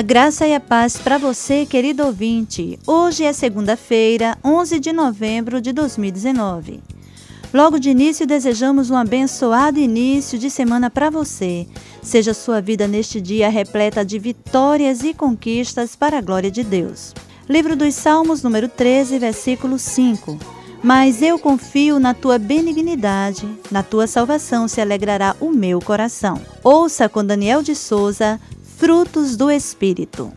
A graça e a paz para você, querido ouvinte. Hoje é segunda-feira, 11 de novembro de 2019. Logo de início, desejamos um abençoado início de semana para você. Seja sua vida neste dia repleta de vitórias e conquistas para a glória de Deus. Livro dos Salmos, número 13, versículo 5. Mas eu confio na tua benignidade, na tua salvação se alegrará o meu coração. Ouça com Daniel de Souza, Frutos do Espírito.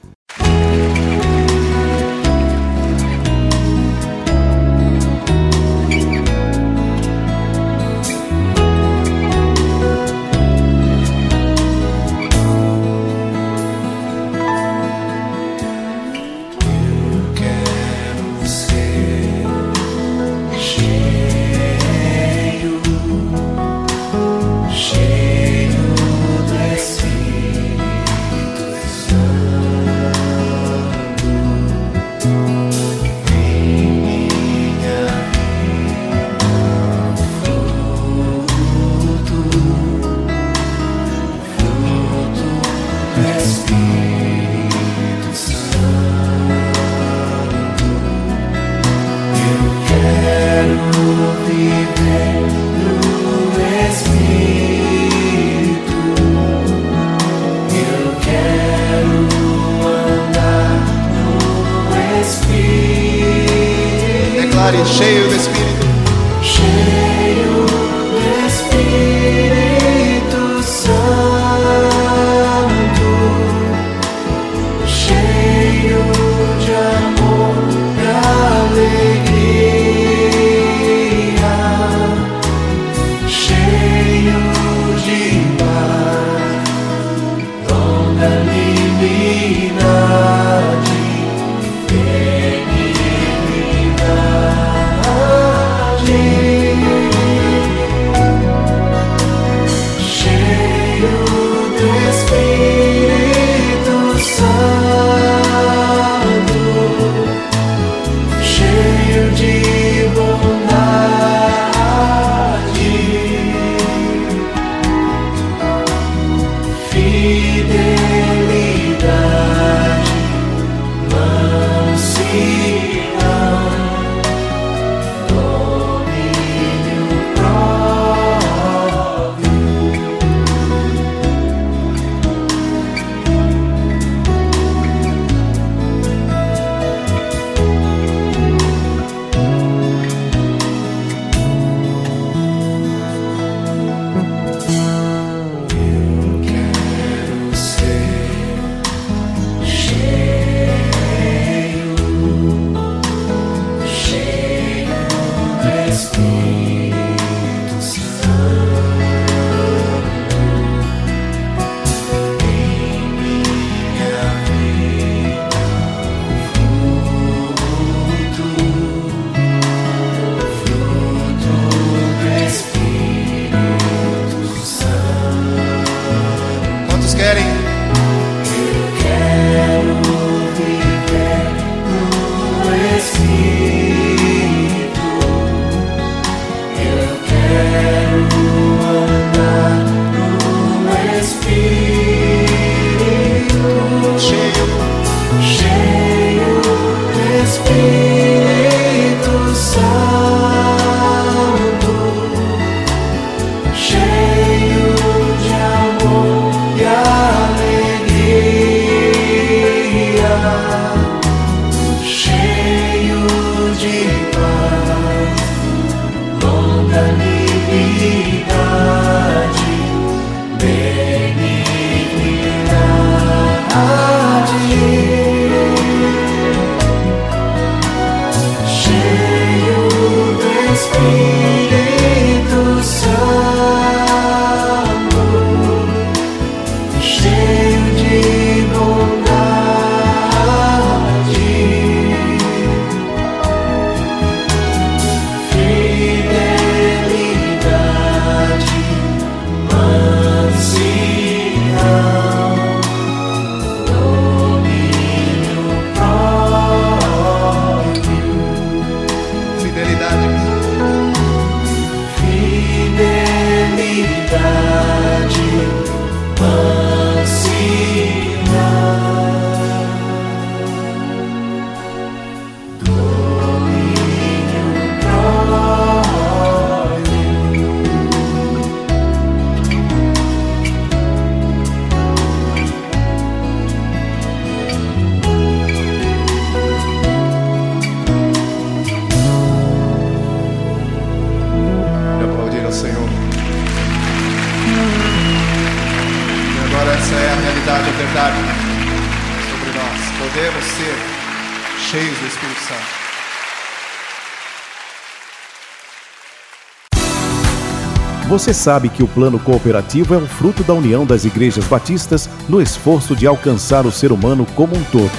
Você sabe que o plano cooperativo é um fruto da união das igrejas batistas no esforço de alcançar o ser humano como um todo.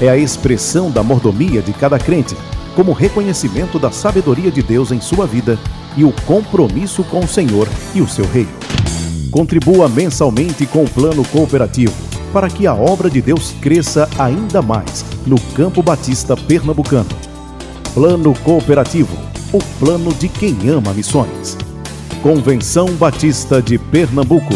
É a expressão da mordomia de cada crente, como reconhecimento da sabedoria de Deus em sua vida e o compromisso com o Senhor e o seu reino. Contribua mensalmente com o plano cooperativo para que a obra de Deus cresça ainda mais no Campo Batista Pernambucano. Plano Cooperativo o plano de quem ama missões. Convenção Batista de Pernambuco.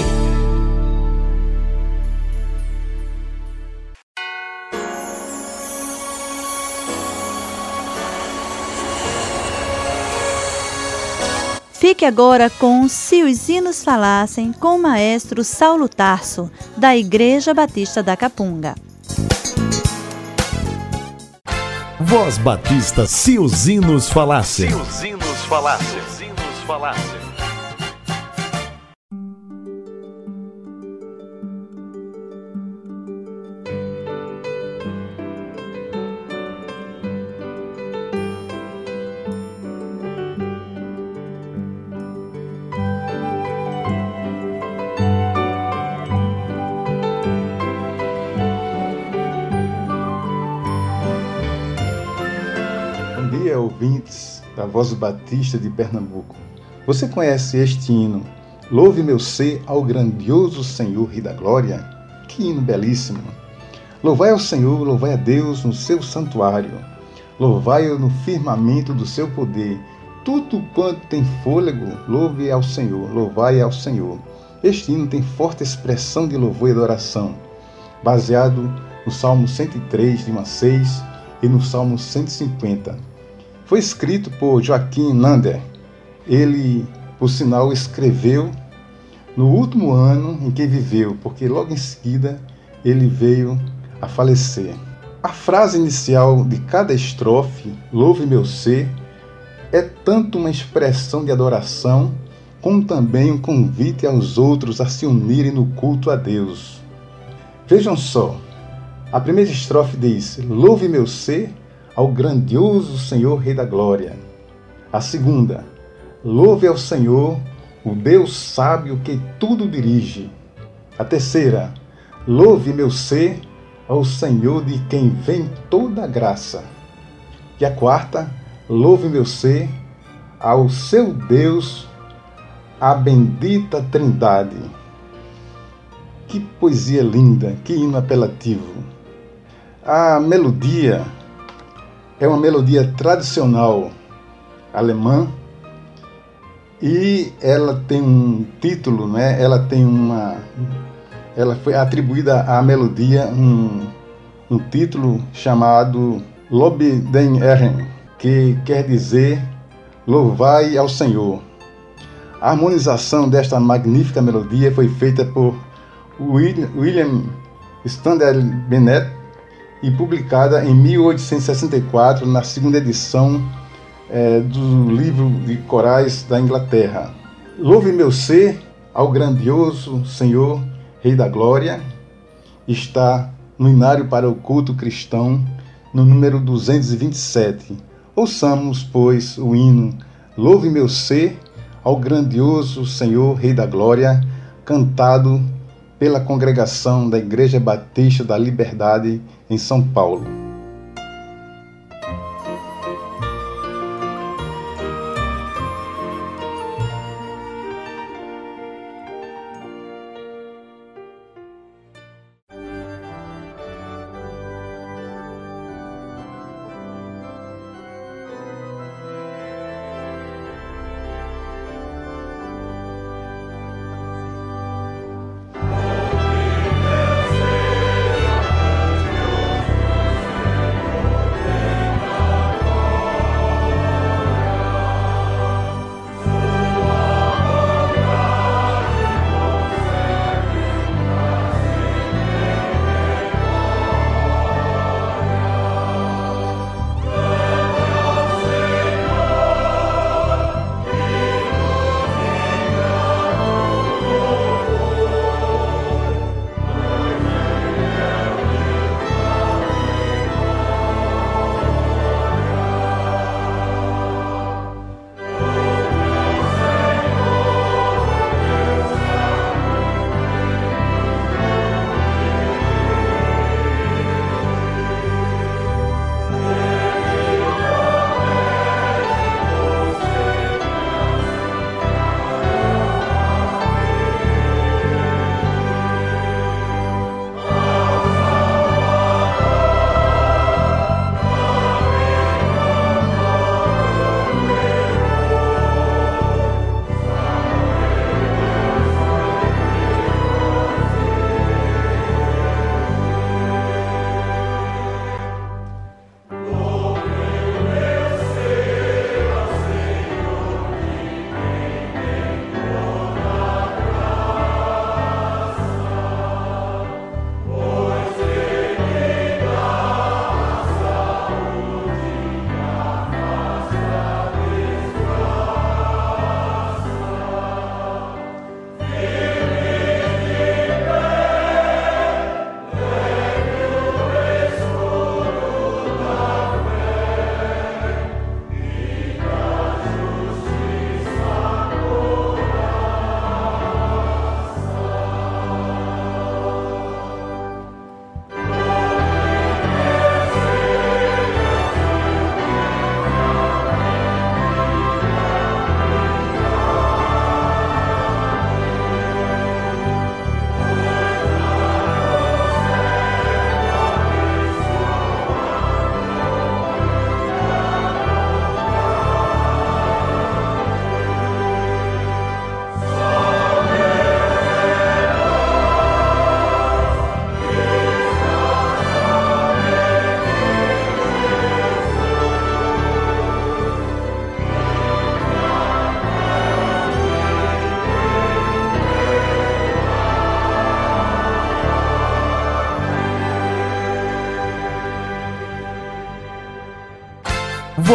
Fique agora com Se os Hinos Falassem com o maestro Saulo Tarso, da Igreja Batista da Capunga. Voz Batista Se os Hinos Falassem. Se os hinos falassem. Se os hinos falassem. Ouvintes da Voz Batista de Pernambuco. Você conhece este hino? Louve meu ser ao grandioso Senhor Rei da Glória. Que hino belíssimo! Louvai ao Senhor, louvai a Deus no seu santuário. Louvai-o no firmamento do seu poder. Tudo quanto tem fôlego, louve ao Senhor, louvai ao Senhor. Este hino tem forte expressão de louvor e adoração, baseado no Salmo 103, de 1 a 6 e no Salmo 150. Foi escrito por Joaquim Nander. Ele, por sinal, escreveu no último ano em que viveu, porque logo em seguida ele veio a falecer. A frase inicial de cada estrofe, Louve meu ser, é tanto uma expressão de adoração, como também um convite aos outros a se unirem no culto a Deus. Vejam só, a primeira estrofe diz: Louve meu ser ao grandioso Senhor Rei da Glória. A segunda: Louve ao Senhor, o Deus sábio que tudo dirige. A terceira: Louve meu ser ao Senhor de quem vem toda a graça. E a quarta: Louve meu ser ao seu Deus, a bendita Trindade. Que poesia linda, que hino apelativo. A melodia é uma melodia tradicional alemã e ela tem um título, né? Ela tem uma, ela foi atribuída à melodia um, um título chamado Lob den Herren, que quer dizer Louvai ao Senhor. A harmonização desta magnífica melodia foi feita por William Standard Bennett e publicada em 1864 na segunda edição é, do livro de corais da Inglaterra. Louve meu ser ao grandioso Senhor, Rei da Glória, está no Inário para o Culto Cristão, no número 227. Ouçamos, pois, o hino Louve meu ser ao grandioso Senhor, Rei da Glória, cantado pela congregação da Igreja Batista da Liberdade em São Paulo.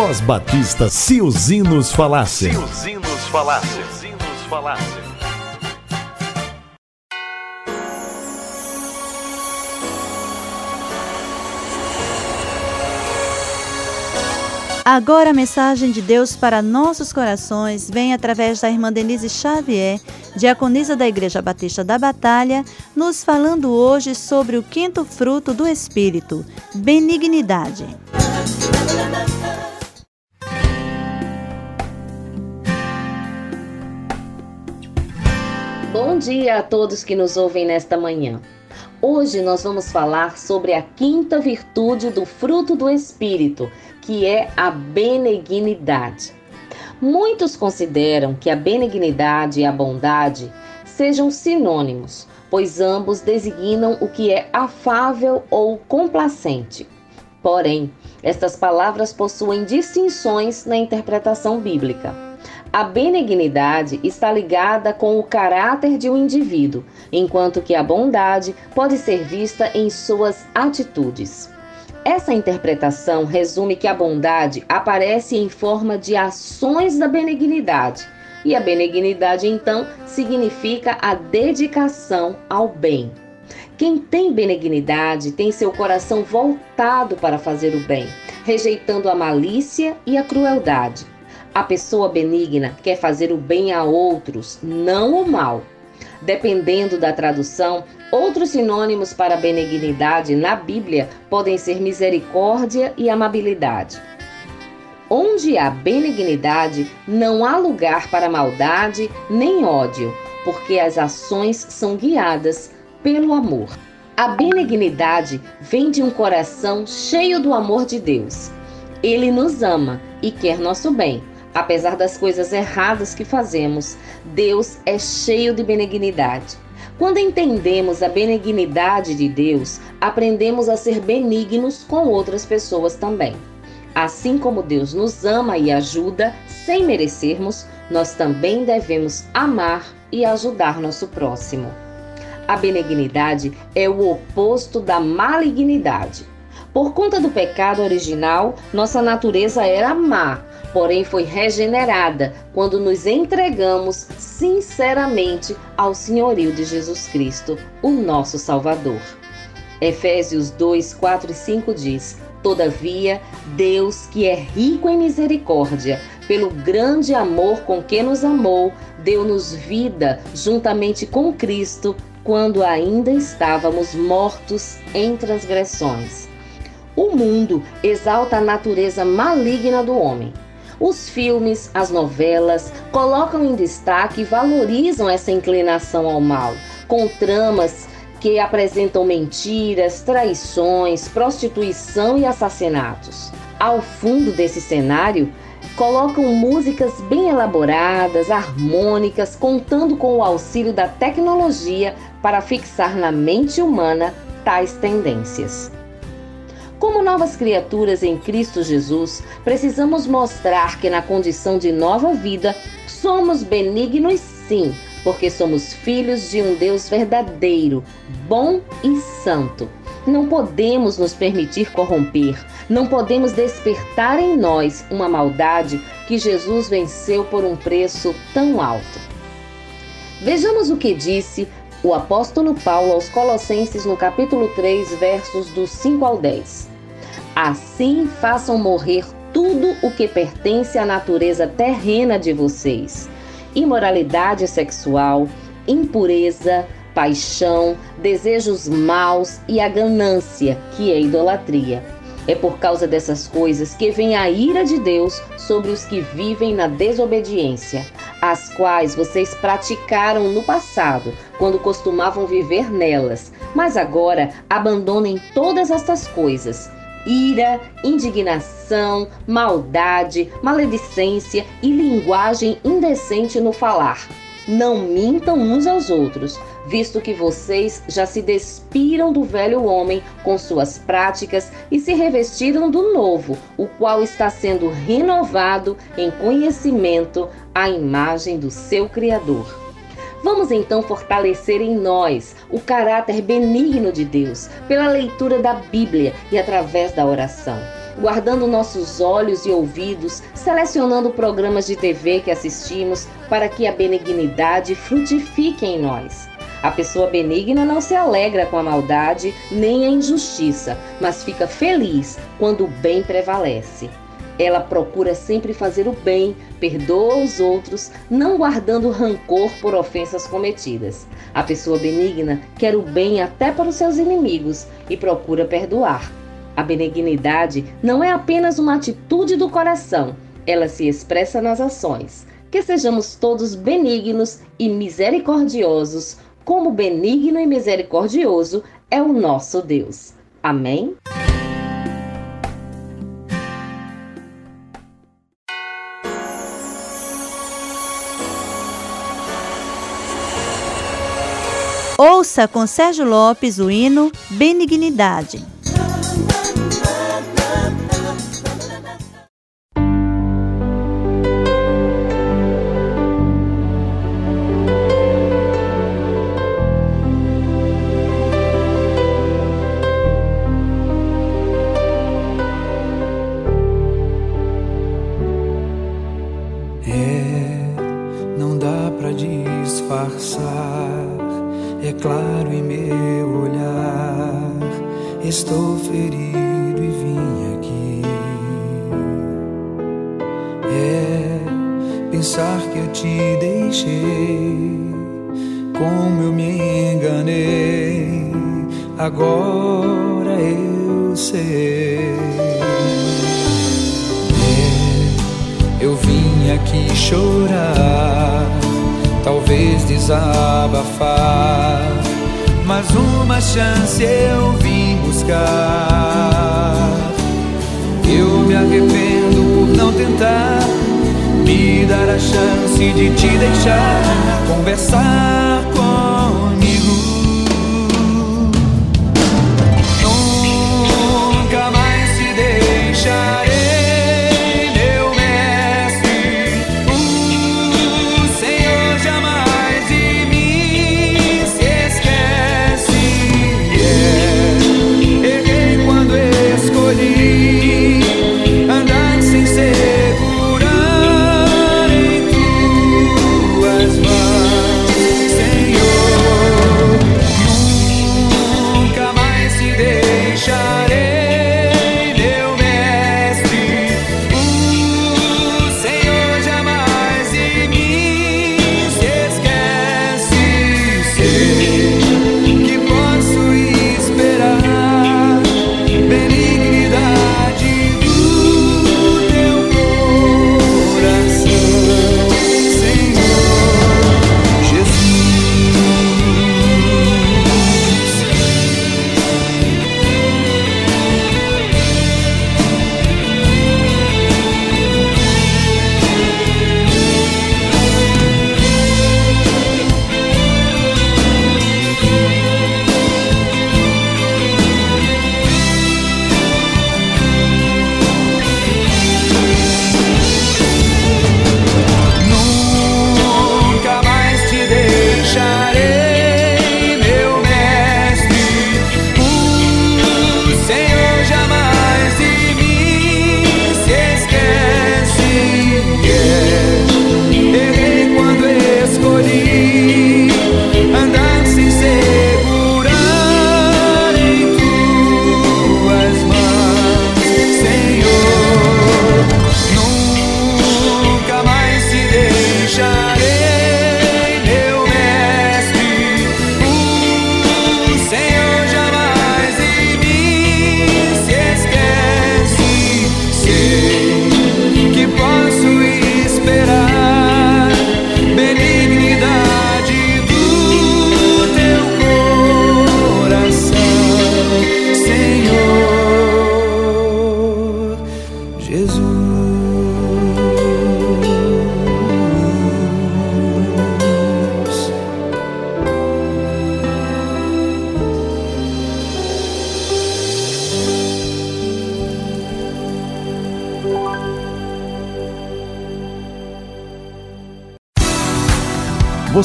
Voz Batista, se os hinos falassem. Se os hinos falassem. Se os hinos falassem. Agora a mensagem de Deus para nossos corações vem através da irmã Denise Xavier, diaconisa da Igreja Batista da Batalha, nos falando hoje sobre o quinto fruto do Espírito, benignidade. Bom dia a todos que nos ouvem nesta manhã. Hoje nós vamos falar sobre a quinta virtude do fruto do Espírito, que é a benignidade. Muitos consideram que a benignidade e a bondade sejam sinônimos, pois ambos designam o que é afável ou complacente. Porém, estas palavras possuem distinções na interpretação bíblica. A benignidade está ligada com o caráter de um indivíduo, enquanto que a bondade pode ser vista em suas atitudes. Essa interpretação resume que a bondade aparece em forma de ações da benignidade, e a benignidade então significa a dedicação ao bem. Quem tem benignidade tem seu coração voltado para fazer o bem, rejeitando a malícia e a crueldade. A pessoa benigna quer fazer o bem a outros, não o mal. Dependendo da tradução, outros sinônimos para benignidade na Bíblia podem ser misericórdia e amabilidade. Onde há benignidade, não há lugar para maldade nem ódio, porque as ações são guiadas pelo amor. A benignidade vem de um coração cheio do amor de Deus. Ele nos ama e quer nosso bem Apesar das coisas erradas que fazemos, Deus é cheio de benignidade. Quando entendemos a benignidade de Deus, aprendemos a ser benignos com outras pessoas também. Assim como Deus nos ama e ajuda sem merecermos, nós também devemos amar e ajudar nosso próximo. A benignidade é o oposto da malignidade. Por conta do pecado original, nossa natureza era má, porém foi regenerada quando nos entregamos sinceramente ao senhorio de Jesus Cristo, o nosso Salvador. Efésios 2, 4 e 5 diz: Todavia, Deus, que é rico em misericórdia, pelo grande amor com que nos amou, deu-nos vida juntamente com Cristo, quando ainda estávamos mortos em transgressões. O mundo exalta a natureza maligna do homem os filmes, as novelas colocam em destaque e valorizam essa inclinação ao mal, com tramas que apresentam mentiras, traições, prostituição e assassinatos. Ao fundo desse cenário, colocam músicas bem elaboradas, harmônicas, contando com o auxílio da tecnologia para fixar na mente humana tais tendências. Como novas criaturas em Cristo Jesus, precisamos mostrar que, na condição de nova vida, somos benignos sim, porque somos filhos de um Deus verdadeiro, bom e santo. Não podemos nos permitir corromper, não podemos despertar em nós uma maldade que Jesus venceu por um preço tão alto. Vejamos o que disse o apóstolo Paulo aos Colossenses no capítulo 3, versos do 5 ao 10. Assim façam morrer tudo o que pertence à natureza terrena de vocês: imoralidade sexual, impureza, paixão, desejos maus e a ganância, que é idolatria. É por causa dessas coisas que vem a ira de Deus sobre os que vivem na desobediência, as quais vocês praticaram no passado, quando costumavam viver nelas. Mas agora abandonem todas estas coisas ira, indignação, maldade, maledicência e linguagem indecente no falar. Não mintam uns aos outros, visto que vocês já se despiram do velho homem com suas práticas e se revestiram do novo, o qual está sendo renovado em conhecimento à imagem do seu Criador. Vamos então fortalecer em nós o caráter benigno de Deus pela leitura da Bíblia e através da oração. guardando nossos olhos e ouvidos, selecionando programas de TV que assistimos para que a benignidade frutifique em nós. A pessoa benigna não se alegra com a maldade nem a injustiça, mas fica feliz quando o bem prevalece. Ela procura sempre fazer o bem, perdoa os outros, não guardando rancor por ofensas cometidas. A pessoa benigna quer o bem até para os seus inimigos e procura perdoar. A benignidade não é apenas uma atitude do coração, ela se expressa nas ações. Que sejamos todos benignos e misericordiosos, como benigno e misericordioso é o nosso Deus. Amém? Ouça com Sérgio Lopes o hino Benignidade. e meu olhar. Estou ferido e vim aqui. É pensar que eu te deixei, como eu me enganei. Agora eu sei. É, eu vim aqui chorar talvez desabafar mas uma chance eu vim buscar. Eu me arrependo por não tentar me dar a chance de te deixar conversar com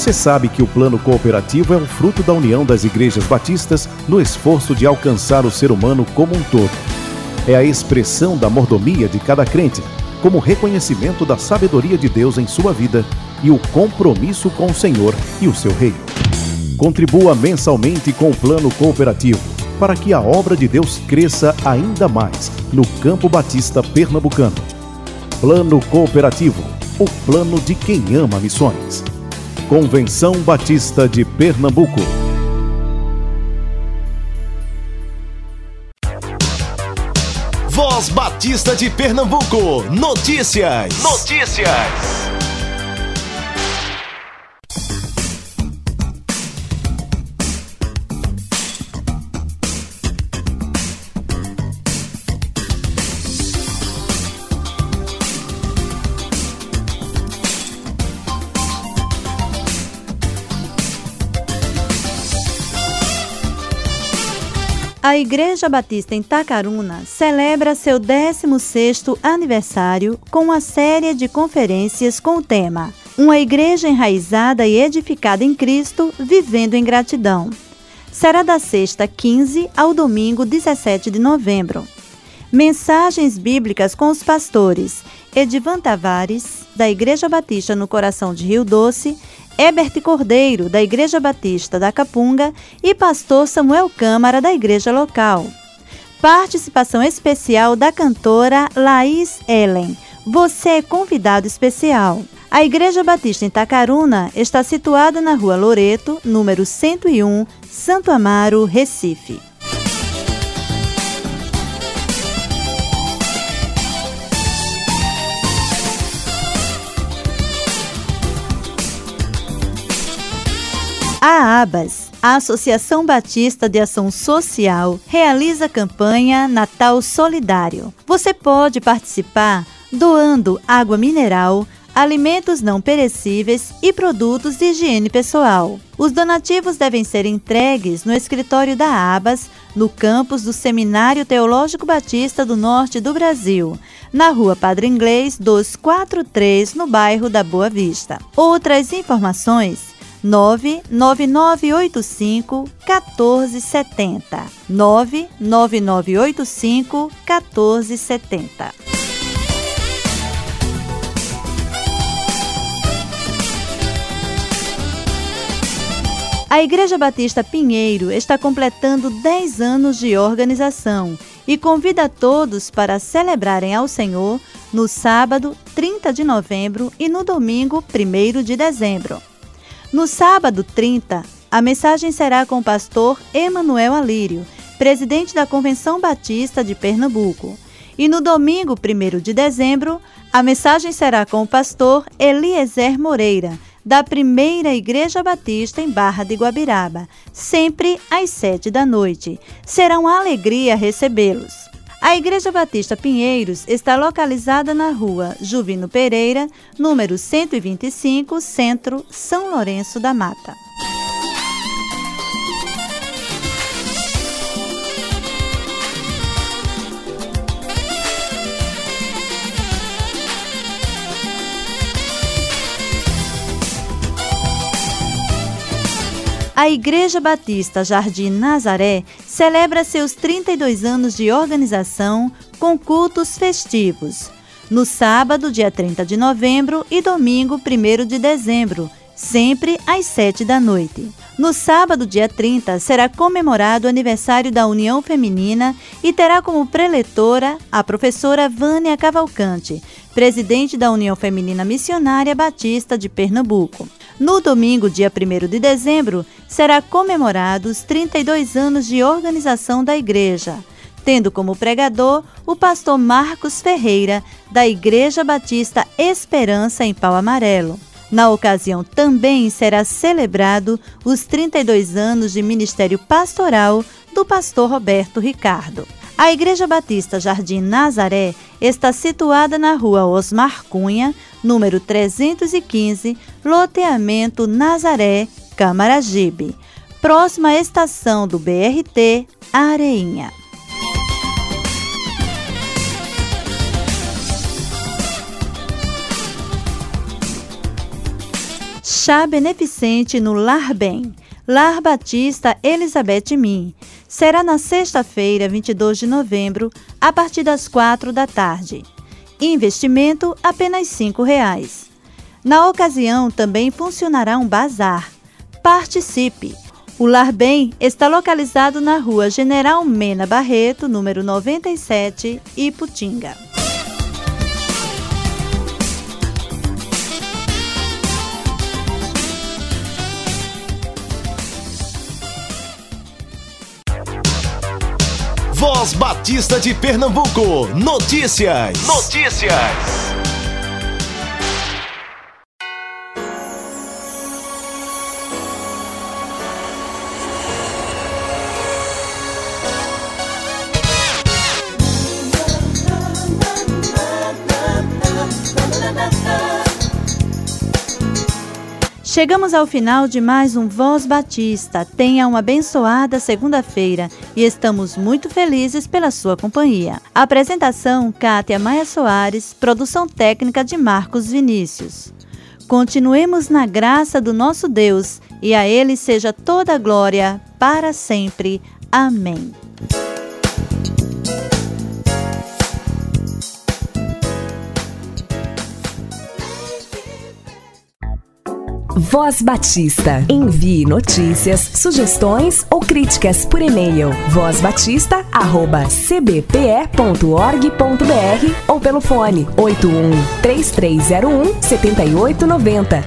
Você sabe que o plano cooperativo é um fruto da união das igrejas batistas no esforço de alcançar o ser humano como um todo. É a expressão da mordomia de cada crente, como reconhecimento da sabedoria de Deus em sua vida e o compromisso com o Senhor e o seu reino. Contribua mensalmente com o plano cooperativo para que a obra de Deus cresça ainda mais no Campo Batista Pernambucano. Plano Cooperativo o plano de quem ama missões. Convenção Batista de Pernambuco. Voz Batista de Pernambuco. Notícias. Notícias. A Igreja Batista em Tacaruna celebra seu 16º aniversário com uma série de conferências com o tema Uma igreja enraizada e edificada em Cristo, vivendo em gratidão. Será da sexta 15 ao domingo 17 de novembro. Mensagens bíblicas com os pastores Edivan Tavares, da Igreja Batista no Coração de Rio Doce, Ebert Cordeiro, da Igreja Batista da Capunga, e pastor Samuel Câmara, da igreja local. Participação especial da cantora Laís Ellen. Você é convidado especial. A Igreja Batista em Tacaruna está situada na Rua Loreto, número 101, Santo Amaro, Recife. A ABAS, a Associação Batista de Ação Social, realiza a campanha Natal Solidário. Você pode participar doando água mineral, alimentos não perecíveis e produtos de higiene pessoal. Os donativos devem ser entregues no escritório da ABAS, no campus do Seminário Teológico Batista do Norte do Brasil, na Rua Padre Inglês 243, no bairro da Boa Vista. Outras informações 99985 1470. 99985 1470. A Igreja Batista Pinheiro está completando 10 anos de organização e convida todos para celebrarem ao Senhor no sábado 30 de novembro e no domingo 1 de dezembro. No sábado 30, a mensagem será com o pastor Emanuel Alírio, presidente da Convenção Batista de Pernambuco. E no domingo 1 de dezembro, a mensagem será com o pastor Eliezer Moreira, da Primeira Igreja Batista em Barra de Guabiraba, sempre às sete da noite. Será uma alegria recebê-los. A Igreja Batista Pinheiros está localizada na rua Juvino Pereira, número 125, Centro, São Lourenço da Mata. A Igreja Batista Jardim Nazaré celebra seus 32 anos de organização com cultos festivos. No sábado, dia 30 de novembro e domingo, 1 de dezembro, sempre às 7 da noite. No sábado, dia 30, será comemorado o aniversário da União Feminina e terá como preletora a professora Vânia Cavalcante, presidente da União Feminina Missionária Batista de Pernambuco. No domingo, dia 1 de dezembro, será comemorado os 32 anos de organização da igreja, tendo como pregador o pastor Marcos Ferreira, da Igreja Batista Esperança em Pau Amarelo. Na ocasião também será celebrado os 32 anos de ministério pastoral do pastor Roberto Ricardo. A Igreja Batista Jardim Nazaré está situada na rua Osmar Cunha, número 315, loteamento Nazaré, Camaragibe, próxima à estação do BRT Areinha. Chá beneficente no Lar Bem. Lar Batista Elizabeth Min será na sexta-feira, 22 de novembro, a partir das 4 da tarde. Investimento apenas R$ 5,00. Na ocasião, também funcionará um bazar. Participe! O Lar Bem está localizado na rua General Mena Barreto, número 97, Iputinga. Voz Batista de Pernambuco. Notícias. Notícias. Chegamos ao final de mais um Voz Batista. Tenha uma abençoada segunda-feira e estamos muito felizes pela sua companhia. Apresentação: Kátia Maia Soares, produção técnica de Marcos Vinícius. Continuemos na graça do nosso Deus e a Ele seja toda a glória para sempre. Amém. Voz Batista. Envie notícias, sugestões ou críticas por e-mail. vozbatista@cbpe.org.br ou pelo fone 81 3301 7890.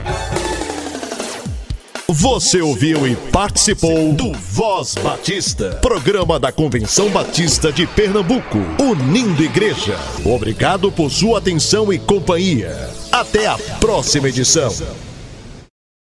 Você ouviu e participou do Voz Batista, programa da Convenção Batista de Pernambuco, unindo igreja. Obrigado por sua atenção e companhia. Até a próxima edição.